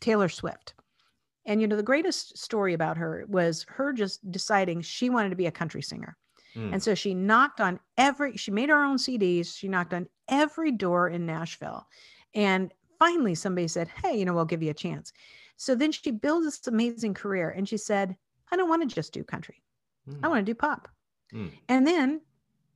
Taylor Swift. And you know, the greatest story about her was her just deciding she wanted to be a country singer. Mm. And so she knocked on every, she made her own CDs. She knocked on every door in Nashville. And finally, somebody said, Hey, you know, we'll give you a chance. So then she built this amazing career and she said, I don't want to just do country. Mm. I want to do pop. Mm. And then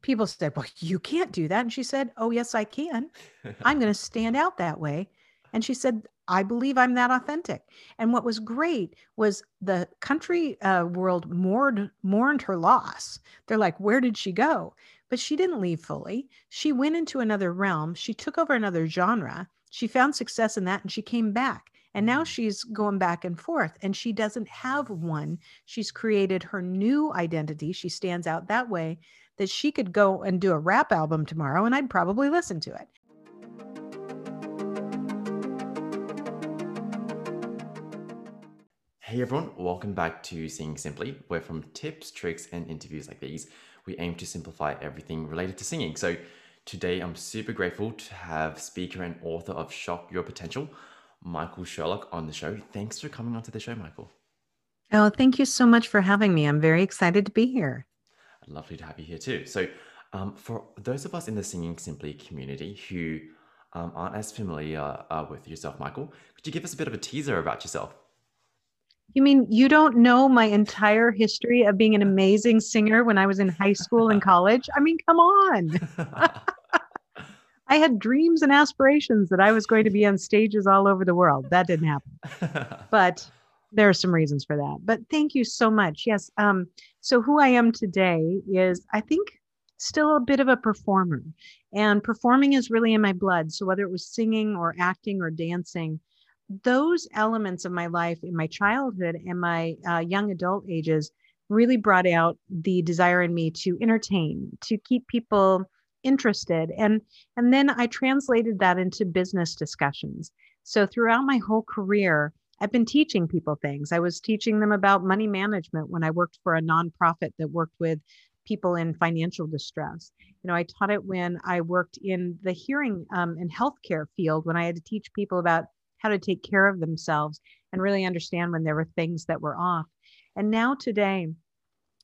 people said, Well, you can't do that. And she said, Oh, yes, I can. I'm going to stand out that way. And she said, I believe I'm that authentic. And what was great was the country uh, world mourned, mourned her loss. They're like, Where did she go? But she didn't leave fully. She went into another realm. She took over another genre. She found success in that and she came back. And now mm. she's going back and forth and she doesn't have one. She's created her new identity. She stands out that way that she could go and do a rap album tomorrow and I'd probably listen to it. Hey everyone, welcome back to Singing Simply, where from tips, tricks, and interviews like these, we aim to simplify everything related to singing. So today I'm super grateful to have speaker and author of Shock Your Potential, Michael Sherlock, on the show. Thanks for coming onto the show, Michael. Oh, thank you so much for having me. I'm very excited to be here. Lovely to have you here too. So, um, for those of us in the Singing Simply community who um, aren't as familiar uh, with yourself, Michael, could you give us a bit of a teaser about yourself? You mean you don't know my entire history of being an amazing singer when I was in high school and college? I mean, come on. I had dreams and aspirations that I was going to be on stages all over the world. That didn't happen. but there are some reasons for that. But thank you so much. Yes. Um, so who I am today is I think still a bit of a performer. And performing is really in my blood. So whether it was singing or acting or dancing, those elements of my life in my childhood and my uh, young adult ages really brought out the desire in me to entertain to keep people interested. And and then i translated that into business discussions. So throughout my whole career i've been teaching people things. I was teaching them about money management when i worked for a nonprofit that worked with people in financial distress. You know i taught it when i worked in the hearing um, and healthcare field when i had to teach people about how to take care of themselves and really understand when there were things that were off. And now today,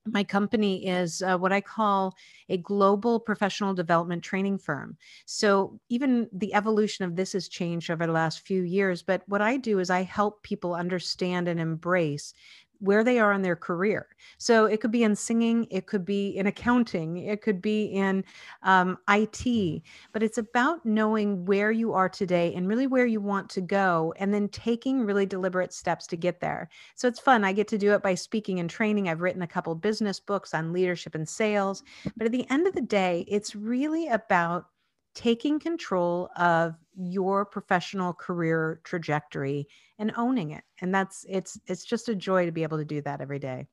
my company is uh, what I call a global professional development training firm. So, even the evolution of this has changed over the last few years. But what I do is I help people understand and embrace where they are in their career. So it could be in singing, it could be in accounting, it could be in um, IT, but it's about knowing where you are today and really where you want to go, and then taking really deliberate steps to get there. So it's fun. I get to do it by speaking and training. I've written a couple business books on leadership and sales, but at the end of the day, it's really about taking control of your professional career trajectory and owning it and that's it's it's just a joy to be able to do that every day.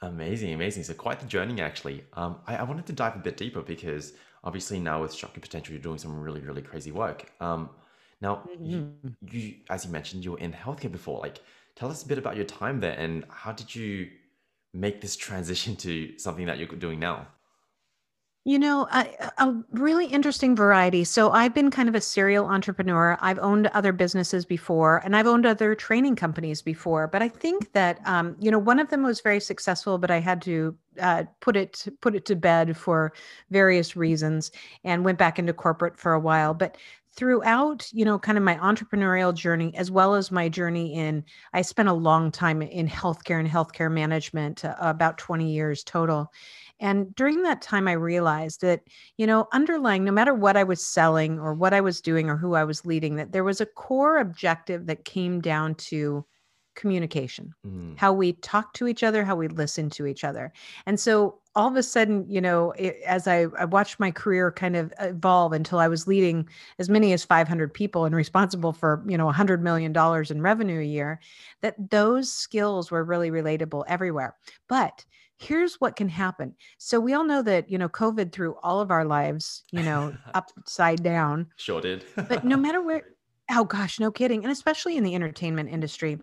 Amazing amazing. So quite the journey actually. Um, I, I, wanted to dive a bit deeper because obviously now with shocking Potential you're doing some really really crazy work. Um, now mm-hmm. you, you as you mentioned you were in healthcare before. Like tell us a bit about your time there and how did you make this transition to something that you're doing now you know, a, a, really interesting variety. So I've been kind of a serial entrepreneur. I've owned other businesses before, and I've owned other training companies before. But I think that um, you know one of them was very successful, but I had to uh, put it put it to bed for various reasons, and went back into corporate for a while. But throughout you know kind of my entrepreneurial journey as well as my journey in i spent a long time in healthcare and healthcare management uh, about 20 years total and during that time, I realized that, you know, underlying, no matter what I was selling or what I was doing or who I was leading, that there was a core objective that came down to communication, mm. how we talk to each other, how we listen to each other. And so all of a sudden, you know, it, as I, I, watched my career kind of evolve until I was leading as many as 500 people and responsible for, you know, $100 million in revenue a year, that those skills were really relatable everywhere. But here's what can happen. So we all know that, you know, COVID threw all of our lives, you know, upside down. Sure did. but no matter where, oh gosh, no kidding. And especially in the entertainment industry,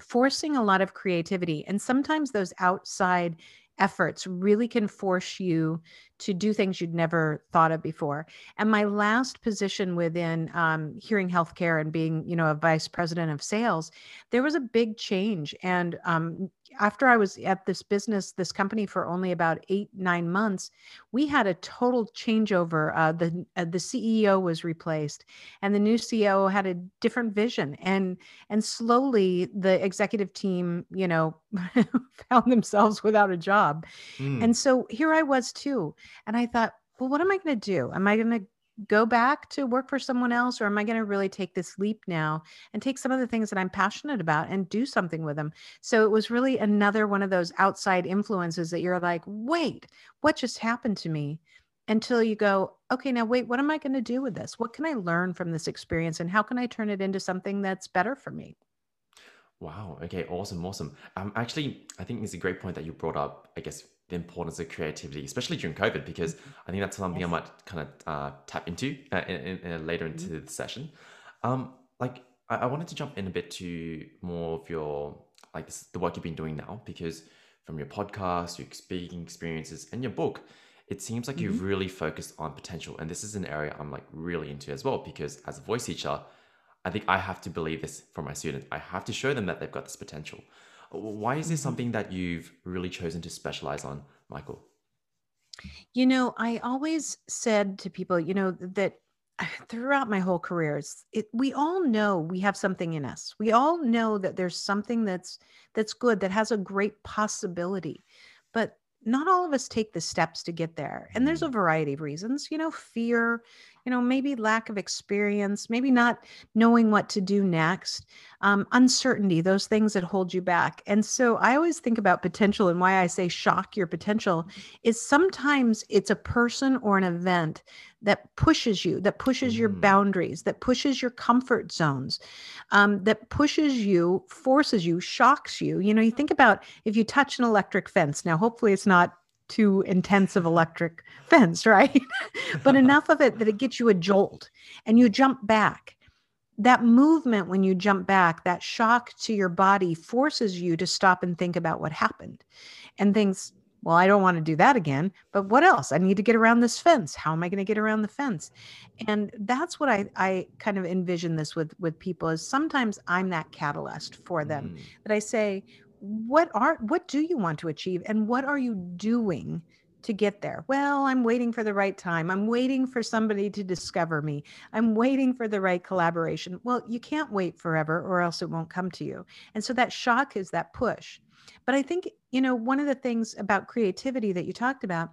forcing a lot of creativity. And sometimes those outside efforts really can force you to do things you'd never thought of before. And my last position within um, hearing healthcare and being, you know, a vice president of sales, there was a big change. And um, after I was at this business, this company for only about eight, nine months, we had a total changeover. Uh, the uh, the CEO was replaced, and the new CEO had a different vision. And and slowly, the executive team, you know, found themselves without a job. Mm. And so here I was too, and I thought, well, what am I going to do? Am I going to go back to work for someone else or am i going to really take this leap now and take some of the things that i'm passionate about and do something with them? So it was really another one of those outside influences that you're like wait what just happened to me? Until you go okay now wait what am i going to do with this? What can i learn from this experience and how can i turn it into something that's better for me? Wow okay awesome awesome. Um actually i think it's a great point that you brought up i guess the importance of creativity, especially during COVID, because mm-hmm. I think that's something yes. I might kind of uh, tap into uh, in, in, in, later into mm-hmm. the session. Um, like I, I, wanted to jump in a bit to more of your like this, the work you've been doing now, because from your podcast, your speaking experiences, and your book, it seems like mm-hmm. you've really focused on potential, and this is an area I'm like really into as well. Because as a voice teacher, I think I have to believe this for my students. I have to show them that they've got this potential. Why is this something that you've really chosen to specialize on, Michael? You know, I always said to people, you know, that throughout my whole career, it, we all know we have something in us. We all know that there's something that's that's good, that has a great possibility. But not all of us take the steps to get there. And there's a mm. variety of reasons, you know, fear, you know, maybe lack of experience, maybe not knowing what to do next, um, uncertainty, those things that hold you back. And so I always think about potential and why I say shock your potential is sometimes it's a person or an event that pushes you, that pushes mm. your boundaries, that pushes your comfort zones, um, that pushes you, forces you, shocks you. You know, you think about if you touch an electric fence. Now, hopefully, it's not too intensive electric fence, right? but enough of it that it gets you a jolt and you jump back. That movement, when you jump back, that shock to your body forces you to stop and think about what happened and things well i don't want to do that again but what else? I need to get around this fence. How am i going to get around the fence? And that's what i i kind of envision this with with people is sometimes i'm that catalyst for them mm. that i say what are what do you want to achieve and what are you doing to get there. Well i'm waiting for the right time. I'm waiting for somebody to discover me. I'm waiting for the right collaboration. Well you can't wait forever or else it won't come to you. And so that shock is that push. But I think, you know, one of the things about creativity that you talked about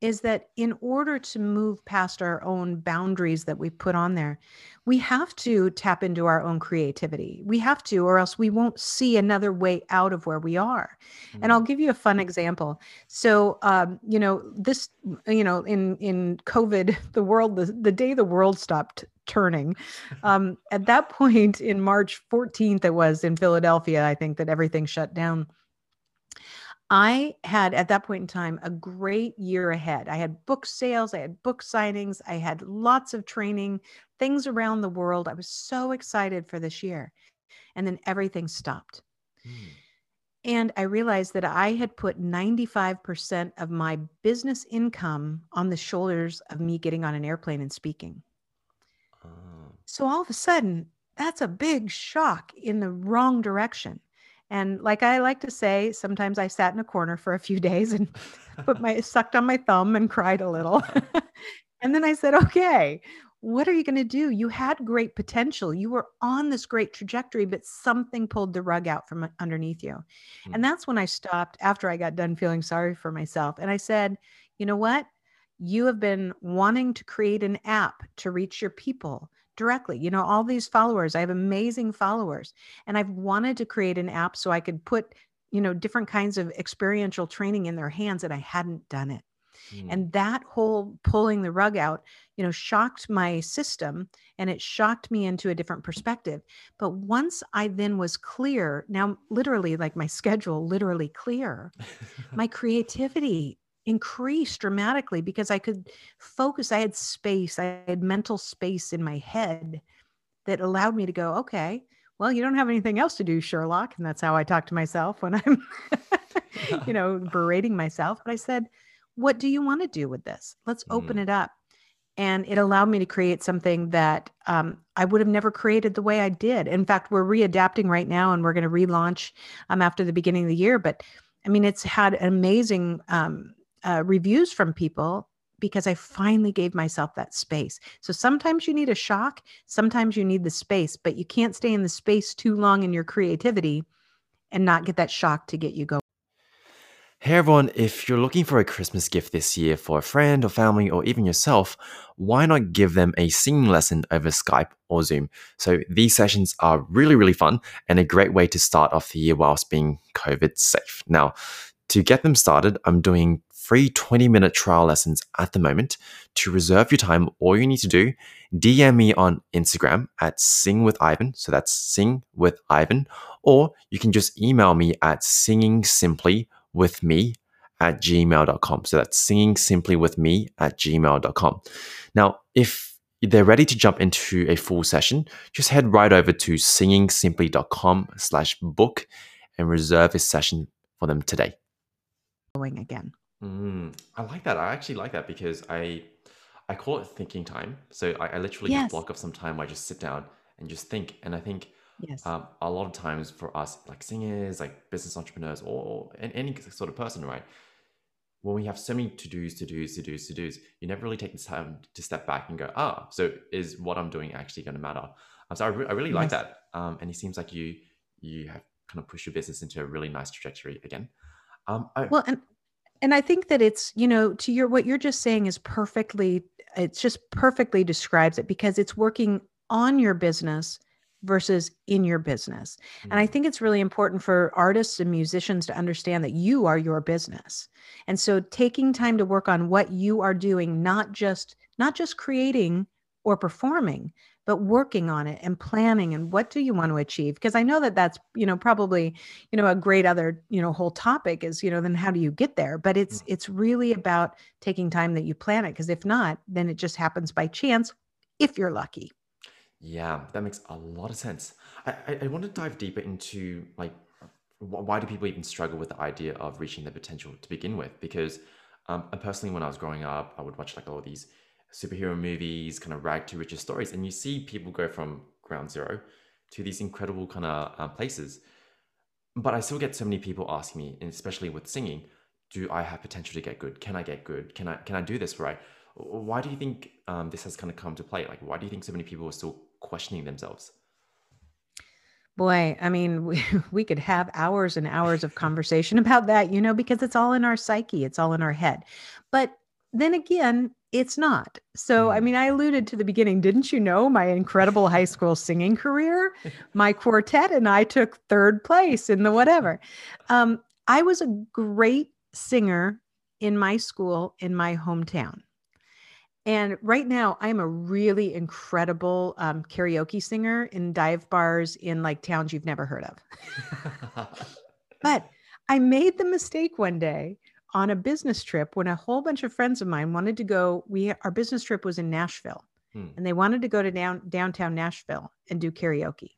is that in order to move past our own boundaries that we put on there, we have to tap into our own creativity. We have to, or else we won't see another way out of where we are. Mm-hmm. And I'll mm. give you a fun example. So, um, you know, this, you know, in in COVID, the world, the, the day the world stopped turning, um, at that point in March 14th, it was in Philadelphia, I think that everything shut down I had at that point in time a great year ahead. I had book sales, I had book signings, I had lots of training, things around the world. I was so excited for this year. And then everything stopped. Mm. And I realized that I had put 95% of my business income on the shoulders of me getting on an airplane and speaking. Oh. So all of a sudden, that's a big shock in the wrong direction. And like I like to say, sometimes I sat in a corner for a few days and put my sucked on my thumb and cried a little. and then I said, okay, what are you going to do? You had great potential. You were on this great trajectory, but something pulled the rug out from underneath you. Mm-hmm. And that's when I stopped after I got done feeling sorry for myself. And I said, you know what? You have been wanting to create an app to reach your people directly. You know, all these followers, I have amazing followers, and I've wanted to create an app so I could put, you know, different kinds of experiential training in their hands, and I hadn't done it. Mm. And that whole pulling the rug out, you know, shocked my system and it shocked me into a different perspective. But once I then was clear, now literally like my schedule, literally clear, my creativity increased dramatically because I could focus. I had space, I had mental space in my head that allowed me to go, okay, well, you don't have anything else to do, Sherlock. And that's how I talk to myself when I'm, you know, berating myself. But I said, what do you want to do with this? Let's open mm. it up. And it allowed me to create something that um, I would have never created the way I did. In fact, we're readapting right now and we're going to relaunch um, after the beginning of the year. But I mean, it's had amazing um, uh, reviews from people because I finally gave myself that space. So sometimes you need a shock, sometimes you need the space, but you can't stay in the space too long in your creativity and not get that shock to get you going. Hey everyone, if you're looking for a Christmas gift this year for a friend or family or even yourself, why not give them a singing lesson over Skype or Zoom? So these sessions are really, really fun and a great way to start off the year whilst being COVID safe. Now, to get them started, I'm doing free 20 minute trial lessons at the moment. To reserve your time, all you need to do, DM me on Instagram at sing with Ivan. So that's sing with Ivan. Or you can just email me at singing simply with me at gmail.com. So that's singing simply with me at gmail.com. Now, if they're ready to jump into a full session, just head right over to singingsimply.com slash book and reserve a session for them today. Going again. Mm, I like that. I actually like that because I I call it thinking time. So I, I literally just block off some time where I just sit down and just think. And I think Yes. um, a lot of times for us, like singers, like business entrepreneurs, or, any sort of person, right? When we have so many to dos, to dos, to dos, to dos, you never really take the time to step back and go, ah, so is what I'm doing actually going to matter? Um, so I, re- I really like that. Um, and it seems like you you have kind of pushed your business into a really nice trajectory again. Um, I, Well, and and I think that it's, you know, to your what you're just saying is perfectly it's just perfectly describes it because it's working on your business versus in your business. Mm-hmm. And I mm-hmm. think it's really important for artists and musicians to understand that you are your business. And so taking time to work on what you are doing, not just not just creating or performing, but working on it and planning and what do you want to achieve because i know that that's you know probably you know a great other you know whole topic is you know then how do you get there but it's mm-hmm. it's really about taking time that you plan it because if not then it just happens by chance if you're lucky yeah, that makes a lot of sense. I, I, I want to dive deeper into like why do people even struggle with the idea of reaching their potential to begin with? Because um, personally, when I was growing up, I would watch like all these superhero movies, kind of rag to riches stories, and you see people go from ground zero to these incredible kind of uh, places. But I still get so many people asking me, and especially with singing, do I have potential to get good? Can I get good? Can I can I do this right? Why do you think um, this has kind of come to play? Like, why do you think so many people are still questioning themselves? Boy, I mean, we, we could have hours and hours of conversation about that, you know, because it's all in our psyche, it's all in our head. But then again, it's not. So, I mm. mean, I alluded to the beginning. Didn't you know my incredible high school singing career? My quartet and I took third place in the whatever. Um, I was a great singer in my school in my hometown. And right now, I'm a really incredible um, karaoke singer in dive bars in like towns you've never heard of. but I made the mistake one day on a business trip when a whole bunch of friends of mine wanted to go. We our business trip was in Nashville, hmm. and they wanted to go to down downtown Nashville and do karaoke.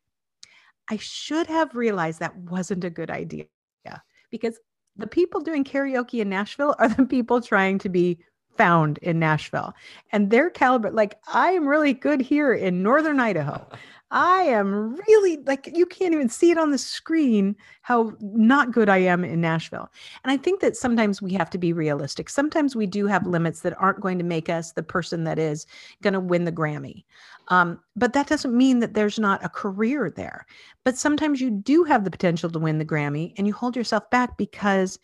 I should have realized that wasn't a good idea because the people doing karaoke in Nashville are the people trying to be found in Nashville. And their caliber, like I am really good here in Northern Idaho. I am really like, you can't even see it on the screen how not good I am in Nashville. And I think that sometimes we have to be realistic. Sometimes we do have limits that aren't going to make us the person that is going to win the Grammy. Um, but that doesn't mean that there's not a career there. But sometimes you do have the potential to win the Grammy and you hold yourself back because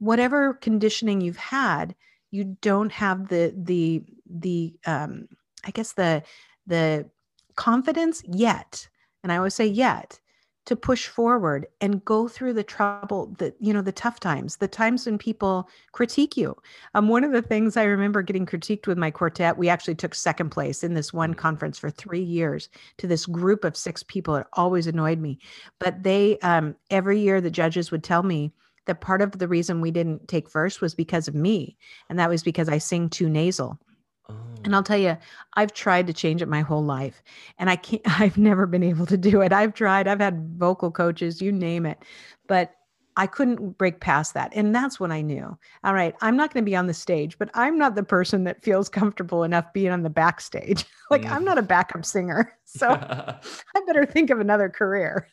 whatever conditioning you've had, you don't have the the the um i guess the the confidence yet and i always say yet to push forward and go through the trouble that you know the tough times the times when people critique you. Um, one of the things i remember getting critiqued with my quartet we actually took second place in this one conference for three years to this group of six people. It always annoyed me. But they um, every year the judges would tell me that part of the reason we didn't take first was because of me. And that was because I sing too nasal. Oh. And I'll oh. tell you, I've tried to change it my whole life and I can't, I've never been able to do it. I've tried, I've had vocal coaches, you name it. But I couldn't break past that. And that's when I knew, all right, I'm not going to be on the stage, but I'm not the person that feels comfortable enough being on the backstage. like mm. I'm not a backup singer. So I better think of another career.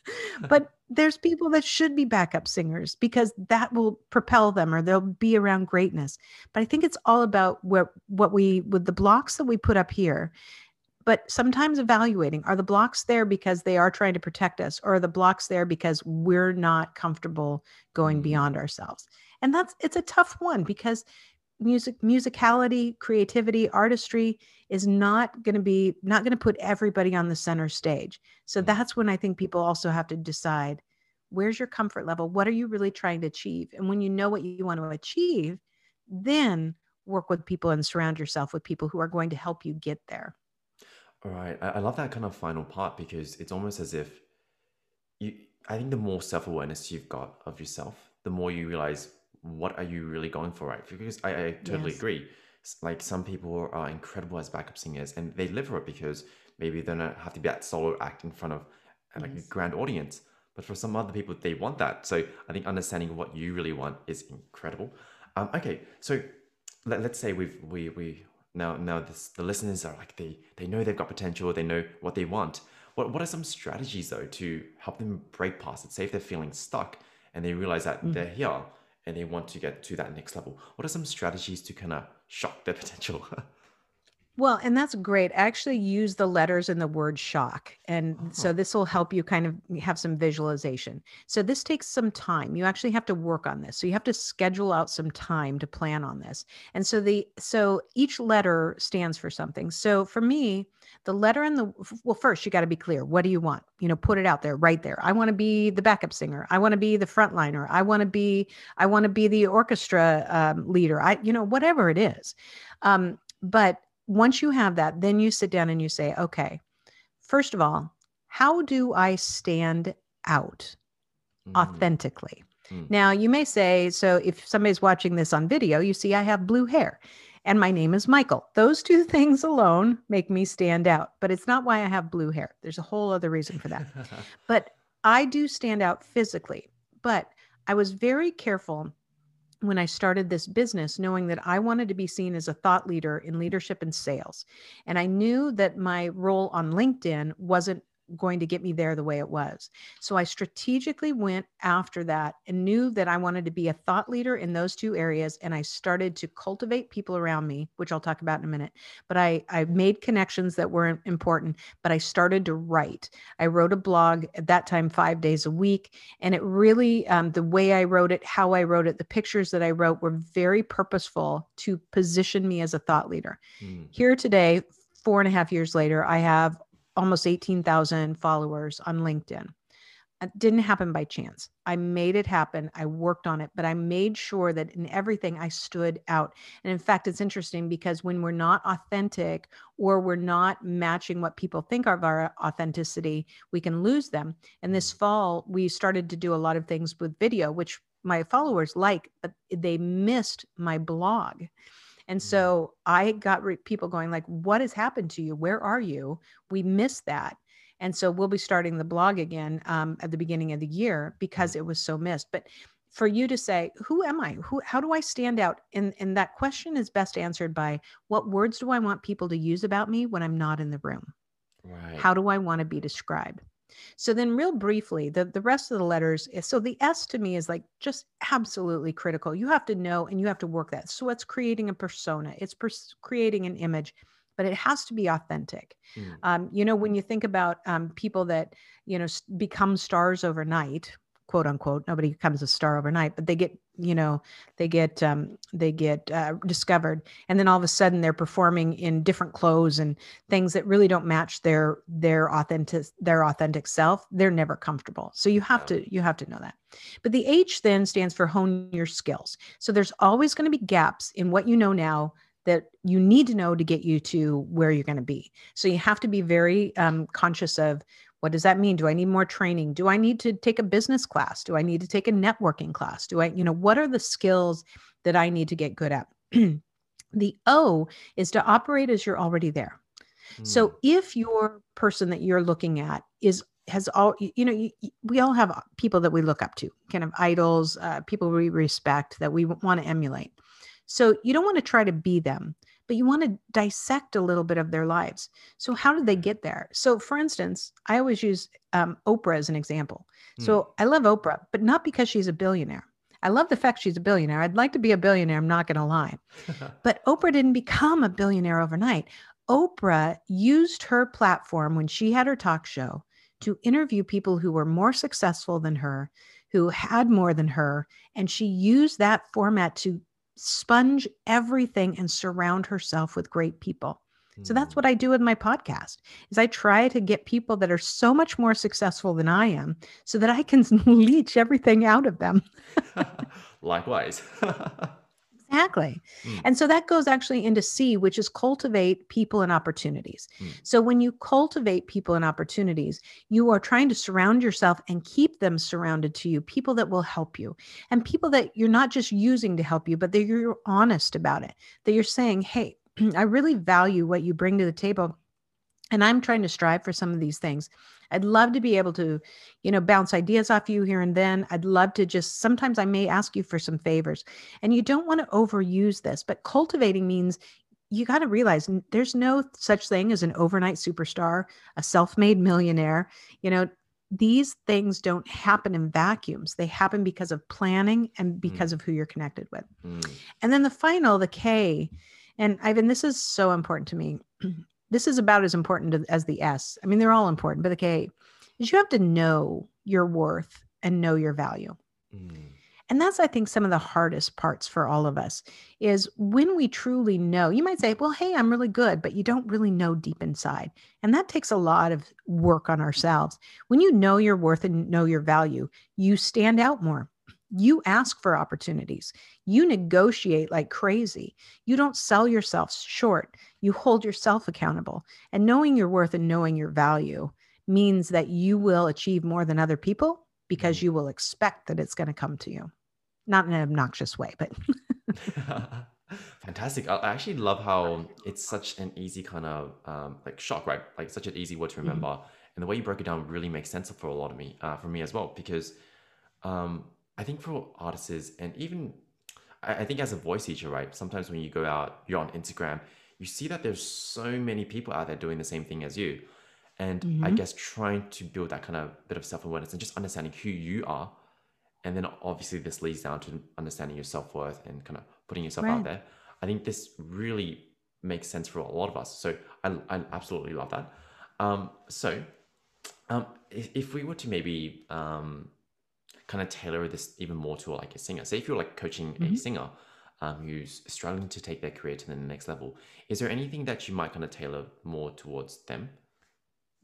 But there's people that should be backup singers because that will propel them or they'll be around greatness. But I think it's all about what what we with the blocks that we put up here but sometimes evaluating are the blocks there because they are trying to protect us or are the blocks there because we're not comfortable going mm-hmm. beyond ourselves? And that's it's a tough one because music musicality creativity artistry is not going to be not going to put everybody on the center stage. So that's when i think people also have to decide where's your comfort level? What are you really trying to achieve? And when you know what you want to achieve then work with people and surround yourself with people who are going to help you get there Right. I, I love that kind of final part because it's almost as if you, I think the more self awareness you've got of yourself, the more you realize what are you really going for, right? Because I, I totally Yes. agree. Like some people are incredible as backup singers and they live for it because maybe they don't have to be that solo act in front of uh, like a grand audience. But for some other people, they want that. So I think understanding what you really want is incredible. Um, okay, so let, let's say we've we we now now this, the listeners are like they they know they've got potential they know what they want. What, what are some strategies though to help them break past it say if they're feeling stuck and they realize that mm. they're here and they want to get to that next level? What are some strategies to kind of shock their potential Well, and that's great. I actually, use the letters in the word shock. And so uh-huh. this will help you kind of have some visualization. So this takes some time. You actually have to work on this. So you have to schedule out some time to plan on this. And so the so each letter stands for something. So for me, the letter in the well, first you got to be clear. What do you want? You know, put it out there right there. I want to be the backup singer. I want to be the frontliner. I want to be I want to be the orchestra um, leader. I you know whatever it is. Um, but once you have that, then you sit down and you say, okay, first of all, how do I stand out mm. authentically? Mm. Now, you may say, so if somebody's watching this on video, you see I have blue hair and my name is Michael. Those two things alone make me stand out, but it's not why I have blue hair. There's a whole other reason for that. but I do stand out physically, but I was very careful when I started this business, knowing that I wanted to be seen as a thought leader in leadership and sales. And I knew that my role on LinkedIn wasn't going to get me there the way it was. So I strategically went after that and knew that I wanted to be a thought leader in those two areas. And I started to cultivate people around me, which I'll talk about in a minute. But I, I made connections that were important, but I started to write. I wrote a blog at that time, five days a week. And it really, um, the way I wrote it, how I wrote it, the pictures that I wrote were very purposeful to position me as a thought leader. Mm. Here today, four and a half years later, I have almost 18,000 followers on LinkedIn. It didn't happen by chance. I made it happen. I worked on it, but I made sure that in everything I stood out. And in fact, it's interesting because when we're not authentic or we're not matching what people think of our authenticity, we can lose them. And this mm-hmm. fall, we started to do a lot of things with video, which my followers like, but they missed my blog. And mm-hmm. so I got re- people going like, "What has happened to you? Where are you? We missed that." And so we'll be starting the blog again um, at the beginning of the year because it was so missed. But for you to say, "Who am I? Who? How do I stand out?" And and that question is best answered by what words do I want people to use about me when I'm not in the room? Right. How do I want to be described? So then, real briefly, the, the rest of the letters, is, so the S to me is like just absolutely critical. You have to know and you have to work that. So it's creating a persona, it's pers- creating an image, but it has to be authentic. Mm. Um, you know, when you think about um, people that, you know, become stars overnight, quote unquote nobody becomes a star overnight but they get you know they get um, they get uh, discovered. And then all of a sudden they're performing in different clothes and things that really don't match their their authentic their authentic self. They're never comfortable. So you have to you have to know that. But the h then stands for hone your skills. So there's always going to be gaps in what you know now that you need to know to get you to where you're going to be. So you have to be very um, conscious of what does that mean? Do I need more training? Do I need to take a business class? Do I need to take a networking class? Do I, you know, what are the skills that I need to get good at? the O is to operate as you're already there. So hmm. if your person that you're looking at is has all you know you, we all have people that we look up to kind of idols uh, people we respect that we want to emulate so you don't want to try to be them but you want to dissect a little bit of their lives so how did they get there so for instance i always use um, oprah as an example mm. so i love oprah but not because she's a billionaire I love the fact she's a billionaire. I'd like to be a billionaire. I'm not going to lie. but Oprah didn't become a billionaire overnight. Oprah used her platform when she had her talk show to interview people who were more successful than her, who had more than her, and she used that format to sponge everything and surround herself with great people. So that's hmm. what I do with my podcast is I try to get people that are so much more successful than I am so that I can leech everything out of them. Likewise. Exactly. Mm. And so that goes actually into C, which is cultivate people and opportunities. Mm. So when you cultivate people and opportunities, you are trying to surround yourself and keep them surrounded to you, people that will help you and people that you're not just using to help you, but that you're honest about it, that you're saying, hey, I really value what you bring to the table. And I'm trying to strive for some of these things. I'd love to be able to, you know, bounce ideas off you here and then. I'd love to just sometimes I may ask you for some favors. And you don't want to overuse this, but cultivating means you got to realize there's no such thing as an overnight superstar, a self-made millionaire. You know, these things don't happen in vacuums. They happen because of planning and because mm. of who you're connected with. Mm. And then the final, the K, and Ivan, this is so important to me. This is about as important as the S. I mean, they're all important, but the K is you have to know your worth and know your value. Mm. And that's, I think, some of the hardest parts for all of us is when we truly know. You might say, well, hey, I'm really good, but you don't really know deep inside. And that takes a lot of work on ourselves. When you know your worth and know your value, you stand out more. You ask for opportunities. You negotiate like crazy. You don't sell yourself short. You hold yourself accountable. And knowing your worth and knowing your value means that you will achieve more than other people because mm-hmm. you will expect that it's going to come to you. Not in an obnoxious way, but. Fantastic. I actually love how it's such an easy kind of um, like shock, right? Like such an easy word to mm-hmm. remember. Mm-hmm. And the way you broke it down really makes sense for a lot of me, uh, for me as well, because um, I think for artists and even I, I think as a voice teacher, right? Sometimes when you go out, you're on Instagram, you see that there's so many people out there doing the same thing as you. And mm-hmm. I guess trying to build that kind of bit of self awareness and just understanding who you are. And then obviously this leads down to understanding your self worth and kind of putting yourself right. out there. I think this really makes sense for a lot of us. So I, I absolutely love that. Um, so um, if, if we were to maybe um, kind of tailor this even more to like a singer. Say if you're like coaching mm-hmm. a singer um, who's struggling to take their career to the next level, is there anything that you might kind of tailor more towards them?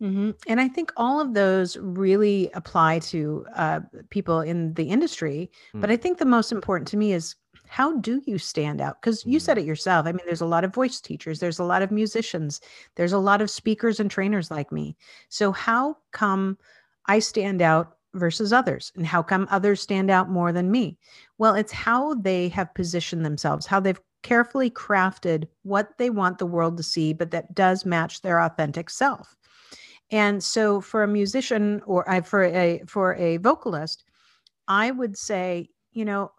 Mm-hmm. And I think all of those really apply to uh, people in the industry. Mm. But I think the most important to me is how do you stand out? Because you mm. said it yourself. I mean, there's a lot of voice teachers, there's a lot of musicians, there's a lot of speakers and trainers like me. So, how come I stand out versus others and how come others stand out more than me? Well it's how they have positioned themselves how they've carefully crafted what they want the world to see but that does match their authentic self. And so for a musician or I, for a for a vocalist i would say you know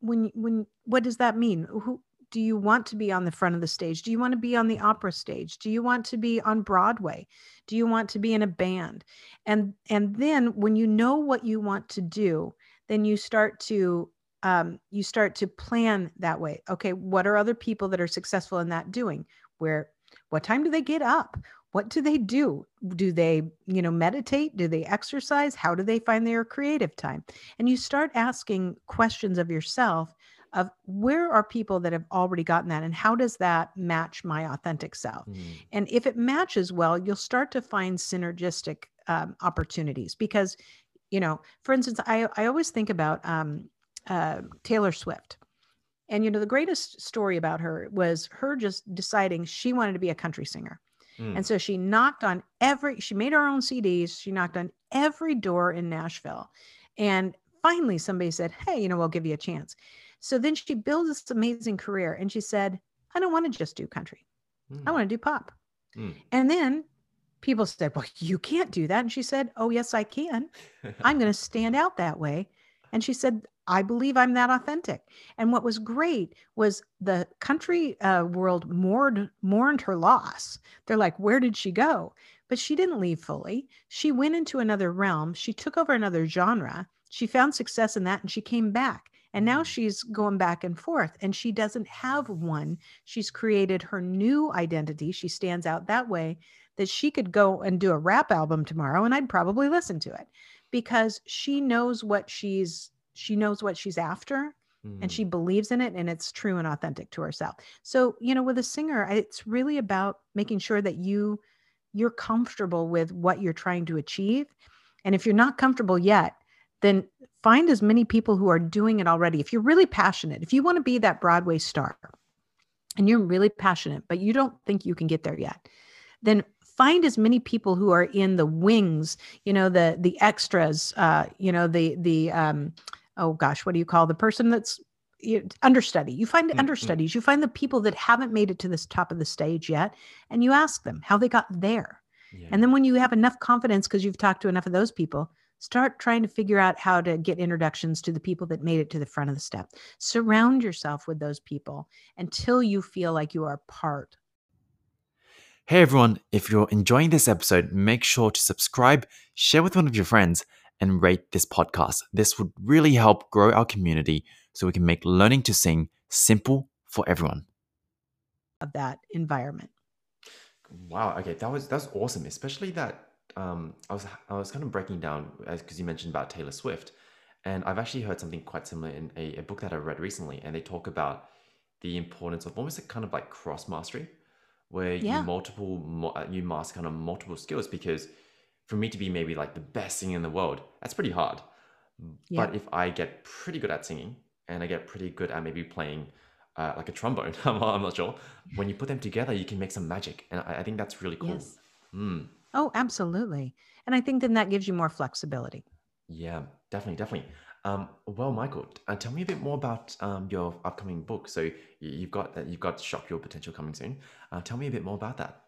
when when what does that mean? Who do you want to be on the front of the stage? Do you want to be on the opera stage? Do you want to be on Broadway? Do you want to be in a band? And and then when you know what you want to do, then you start to um, you start to plan that way. Okay, what are other people that are successful in that doing? Where what time do they get up? What do they do? Do they, you know, meditate? Do they exercise? How do they find their creative time? And you start asking questions of yourself of where are people that have already gotten that and how does that match my authentic self? Mm. and if it matches well you'll start to find synergistic um, opportunities because you know for instance i, I always think about um, uh, taylor swift. And you know the greatest story about her was her just deciding she wanted to be a country singer. Mm. and so she knocked on every she made her own cds she knocked on every door in nashville. And finally somebody said hey you know we'll give you a chance so then she builds this amazing career and she said, I don't want to just do country. Mm. I want to do pop. Mm. And then people said, Well, you can't do that. And she said, Oh, yes, I can. I'm going to stand out that way. And she said, I believe I'm that authentic. And what was great was the country uh, world mourned, mourned her loss. They're like, Where did she go? But she didn't leave fully. She went into another realm. She took over another genre. She found success in that and she came back. And now mm. she's going back and forth and she doesn't have one. She's created her new identity. She stands out that way that she could go and do a rap album tomorrow and I'd probably listen to it because she knows what she's she knows what she's after mm. and she mm. believes in it and it's true and authentic to herself. So, you know, with a singer, it's really about making sure that you you're comfortable with what you're trying to achieve. And if you're not comfortable yet, then find as many people who are doing it already. If you're really passionate, if you want to be that Broadway star and you're really passionate, but you don't think you can get there yet, then find as many people who are in the wings, you know, the the extras, uh, you know, the the um, oh gosh, what do you call the person that's you, understudy? You find mm-hmm. understudies, you find the people that haven't made it to this top of the stage yet, and you ask them how they got there. Yeah. And then when you have enough confidence because you've talked to enough of those people, start trying to figure out how to get introductions to the people that made it to the front of the step. Surround yourself with those people until you feel like you are part. Hey everyone, if you're enjoying this episode, make sure to subscribe, share with one of your friends, and rate this podcast. This would really help grow our community so we can make learning to sing simple for everyone. Of that environment. Wow. Okay, that was that's awesome. Especially that um, I was I was kind of breaking down because you mentioned about Taylor Swift, and I've actually heard something quite similar in a, a book that I read recently, and they talk about the importance of almost a kind of like cross mastery, where yeah. you multiple uh, you master kind of multiple skills because for me to be maybe like the best singer in the world, that's pretty hard. Yeah. But if I get pretty good at singing and I get pretty good at maybe playing uh, like a trombone, I'm, I'm, not sure. When you put them together, you can make some magic, and I, I think that's really cool. Yes. Mm. Oh, absolutely. And I think then that gives you more flexibility. Yeah, definitely, definitely. Um, well, Michael, uh, tell me a bit more about um, your upcoming book. So you've got that you've got Shock Your Potential coming soon. Uh, tell me a bit more about that.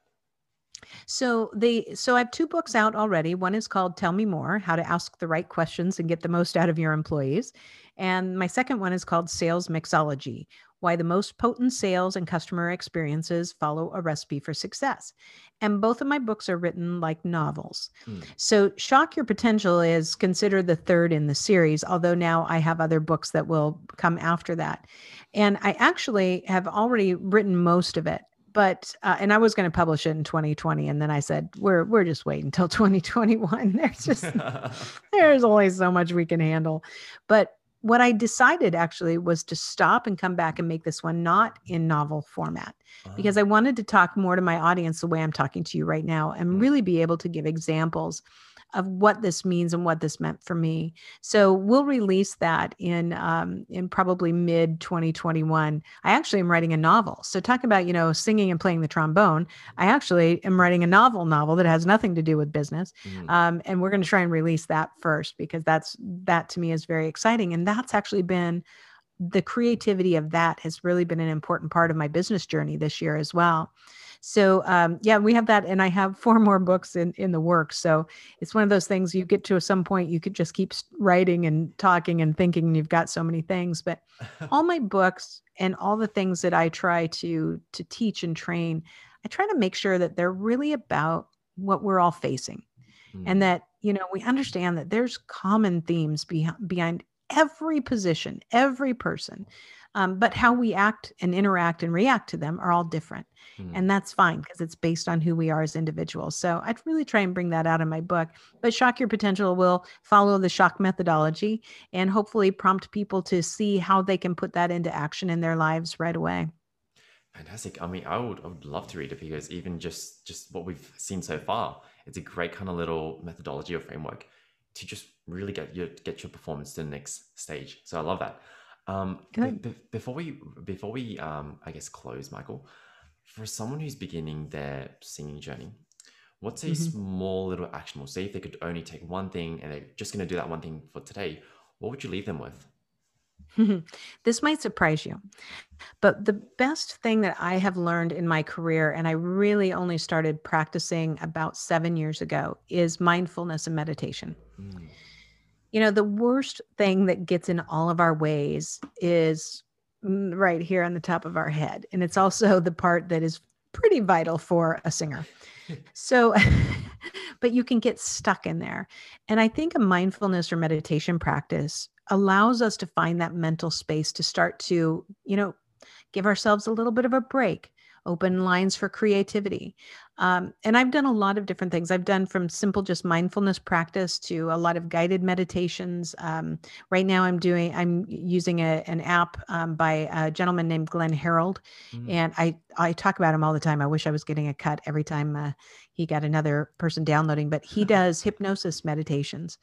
So the so I have two books out already. One is called Tell Me More: How to Ask the Right Questions and Get the Most Out of Your Employees, and my second one is called Sales Mixology: Why the Most Potent Sales and Customer Experiences Follow a Recipe for Success. And both of my books are written like novels. Hmm. So Shock Your Potential is considered the third in the series, although now I have other books that will come after that. And I actually have already written most of it but uh, and I was going to publish it in 2020, and then I said we're we're just waiting until 2021. There's just there's only so much we can handle. But what I decided actually was to stop and come back and make this one not in novel format because I wanted to talk more to my audience the way I'm talking to you right now and mm. really be able to give examples of what this means and what this meant for me. So we'll release that in um, in probably mid 2021. I actually am writing a novel. So talk about you know singing and playing the trombone. I actually am writing a novel novel that has nothing to do with business, mm. um, and we're going to try and release that first because that's that to me is very exciting, and that's actually been the creativity of that has really been an important part of my business journey this year as well. So um, yeah, we have that, and I have four more books in in the works. So it's one of those things you get to some point you could just keep writing and talking and thinking. And you've got so many things, but all my books and all the things that I try to to teach and train, I try to make sure that they're really about what we're all facing, mm. and that you know we understand that there's common themes behind behind every position, every person. Um, but how we act and interact and react to them are all different. Mm. And that's fine because it's based on who we are as individuals. So I'd really try and bring that out in my book. But Shock Your Potential will follow the shock methodology and hopefully prompt people to see how they can put that into action in their lives right away. Fantastic. I mean, I would, I would love to read it because even just just what we've seen so far, it's a great kind of little methodology or framework to just really get your get your performance to the next stage. So I love that. Um, Good. B- before we before we um, I guess close, Michael, for someone who's beginning their singing journey, what's a mm-hmm. small little actionable? Say if they could only take one thing and they're just going to do that one thing for today, what would you leave them with? this might surprise you, but the best thing that I have learned in my career, and I really only started practicing about seven years ago, is mindfulness and meditation. Mm. You know, the worst thing that gets in all of our ways is right here on the top of our head. And it's also the part that is pretty vital for a singer. so, but you can get stuck in there. And I think a mindfulness or meditation practice allows us to find that mental space to start to, you know, give ourselves a little bit of a break open lines for creativity. Um, and I've done a lot of different things. I've done from simple just mindfulness practice to a lot of guided meditations. Um, right now, I'm doing I'm using a, an app um, by a gentleman named Glenn Harrold, mm. and I I talk about him all the time. I wish I was getting a cut every time uh, he got another person downloading, but he does hypnosis meditations,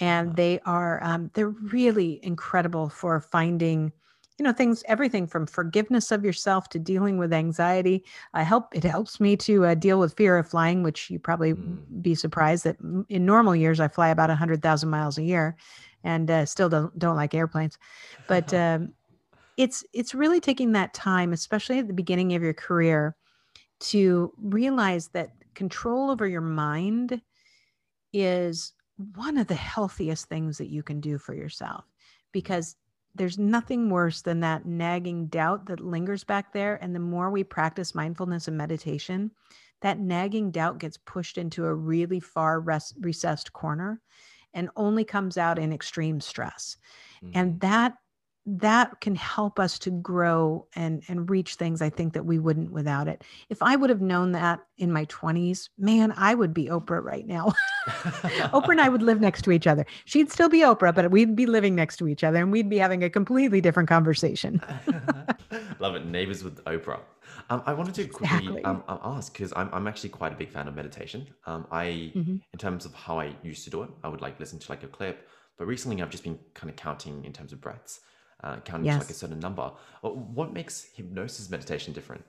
and they are um, they're really incredible for finding you know things everything from forgiveness of yourself to dealing with anxiety. I help it helps me to uh, deal with fear of flying which you probably mm. be surprised that in normal years i fly about 100000 miles a year and uh, still don't don't like airplanes. But um, it's it's really taking that time especially at the beginning of your career to realize that control over your mind is one of the healthiest things that you can do for yourself. Because there's nothing worse than that nagging doubt that lingers back there. And the more we practice mindfulness and meditation, that nagging doubt gets pushed into a really far res- recessed corner and only comes out in extreme stress. Mm-hmm. And that that can help us to grow and and reach things i think that we wouldn't without it. If i would have known that in my 20s man i would be oprah right now. Oprah and i would live next to each other. She'd still be oprah but we'd be living next to each other and we'd be having a completely different conversation. Love it. Neighbors with oprah. Um, I wanted to quickly exactly. um, ask because I'm, I'm actually quite a big fan of meditation. Um, I, mm-hmm. in terms of how I used to do it, I would like listen to like a clip, but recently I've just been kind of counting in terms of breaths uh, counting yes. to like a certain number. Uh, what makes hypnosis meditation different?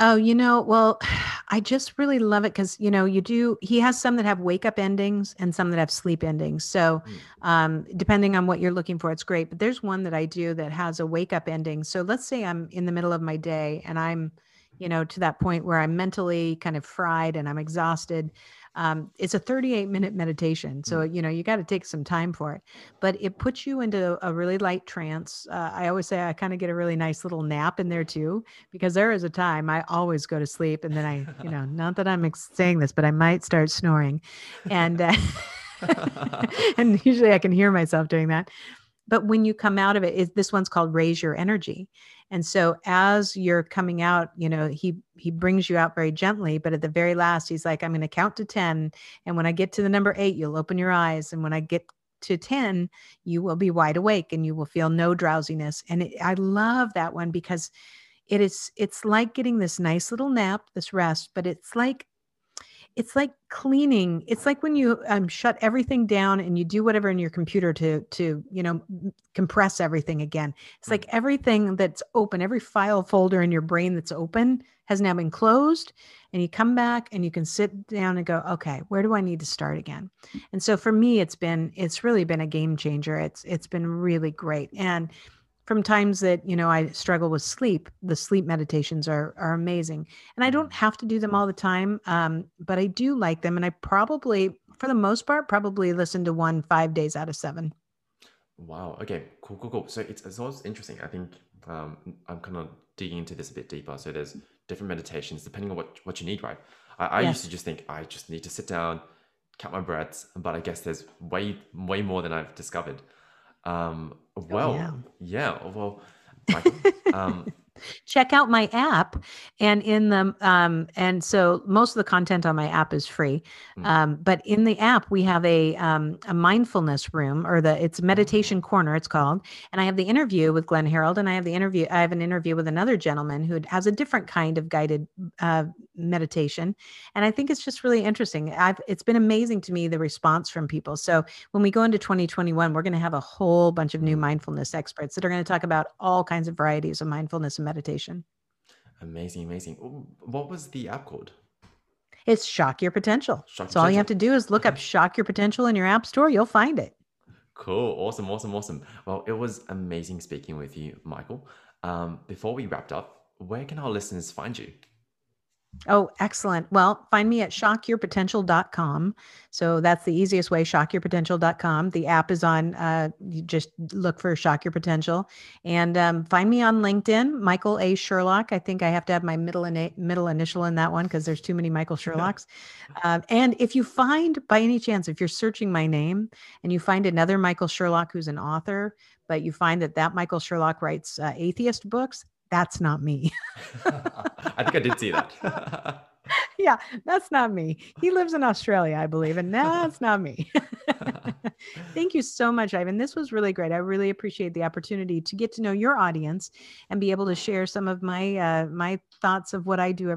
Oh, you know, well, I just really love it because you know you do. He has some that have wake up endings and some that have sleep endings. So, mm. um, depending on what you're looking for, it's great. But there's one that I do that has a wake up ending. So let's say I'm in the middle of my day and I'm, you know, to that point where I'm mentally kind of fried and I'm exhausted. Um, it's a 38 minute meditation. So, mm. you know, you got to take some time for it, but it puts you into a really light trance. Uh, I always say I kind of get a really nice little nap in there too, because there is a time I always go to sleep and then I, you know, not that I'm saying this, but I might start snoring. And, uh, and usually I can hear myself doing that. But when you come out of it, it this one's called Raise Your Energy. And so as you're coming out, you know, he he brings you out very gently, but at the very last he's like I'm going to count to 10 and when I get to the number 8 you'll open your eyes and when I get to 10 you will be wide awake and you will feel no drowsiness. And it, I love that one because it is it's like getting this nice little nap, this rest, but it's like it's like cleaning. It's like when you um, shut everything down and you do whatever in your computer to to you know compress everything again. It's like mm. everything that's open every file folder in your brain that's open has now been closed and you come back and you can sit down and go okay where do i need to start again? And so for me it's been it's really been a game changer. It's it's been really great. And from times that you know I struggle with sleep, the sleep meditations are are amazing, and I don't mm. have to do them all the time, um, but I do like them, and I probably, for the most part, probably listen to one five days out of seven. Wow. Okay. Cool. Cool. Cool. So it's it's always interesting. I think um, I'm kind of digging into this a bit deeper. So there's different meditations depending on what what you need, right? I, I yes. used to just think I just need to sit down, count my breaths, but I guess there's way way more than I've discovered. Um, oh, well, oh, yeah. yeah. Well, um, check out my app and in the um and so most of the content on my app is free. Mm. um but in the app we have a um a mindfulness room or the it's meditation corner it's called. And i have the interview with glenn harrold and i have the interview i have an interview with another gentleman who has a different kind of guided uh, meditation. And i think it's just really interesting. I've it's been amazing to me the response from people. So when we go into 2021 we're going to have a whole bunch of new mm. mindfulness experts that are going to talk about all kinds of varieties of mindfulness and meditation. Amazing, amazing. What was the app called? It's Shock Your Potential. Shock so all you have to do is look up Shock Your Potential in your app store. You'll find it. Cool. Awesome. Awesome. Awesome. Well, it was amazing speaking with you, Michael. Um, before we wrapped up, where can our listeners find you? Oh, excellent. Well, find me at shockyourpotential.com. So that's the easiest way, shockyourpotential.com. The app is on, uh, you just look for Shock Your Potential. And um, find me on LinkedIn, Michael A. Sherlock. I think I have to have my middle, in- middle initial in that one because there's too many Michael Sherlocks. Um, and if you find, by any chance, if you're searching my name and you find another Michael Sherlock who's an author, but you find that that Michael Sherlock writes uh, atheist books, that's not me. I think I did see that. yeah, that's not me. He lives in Australia, I believe, and that's not me. Thank you so much, Ivan. This was really great. I really appreciate the opportunity to get to know your audience and be able to share some of my uh, my thoughts of what I do every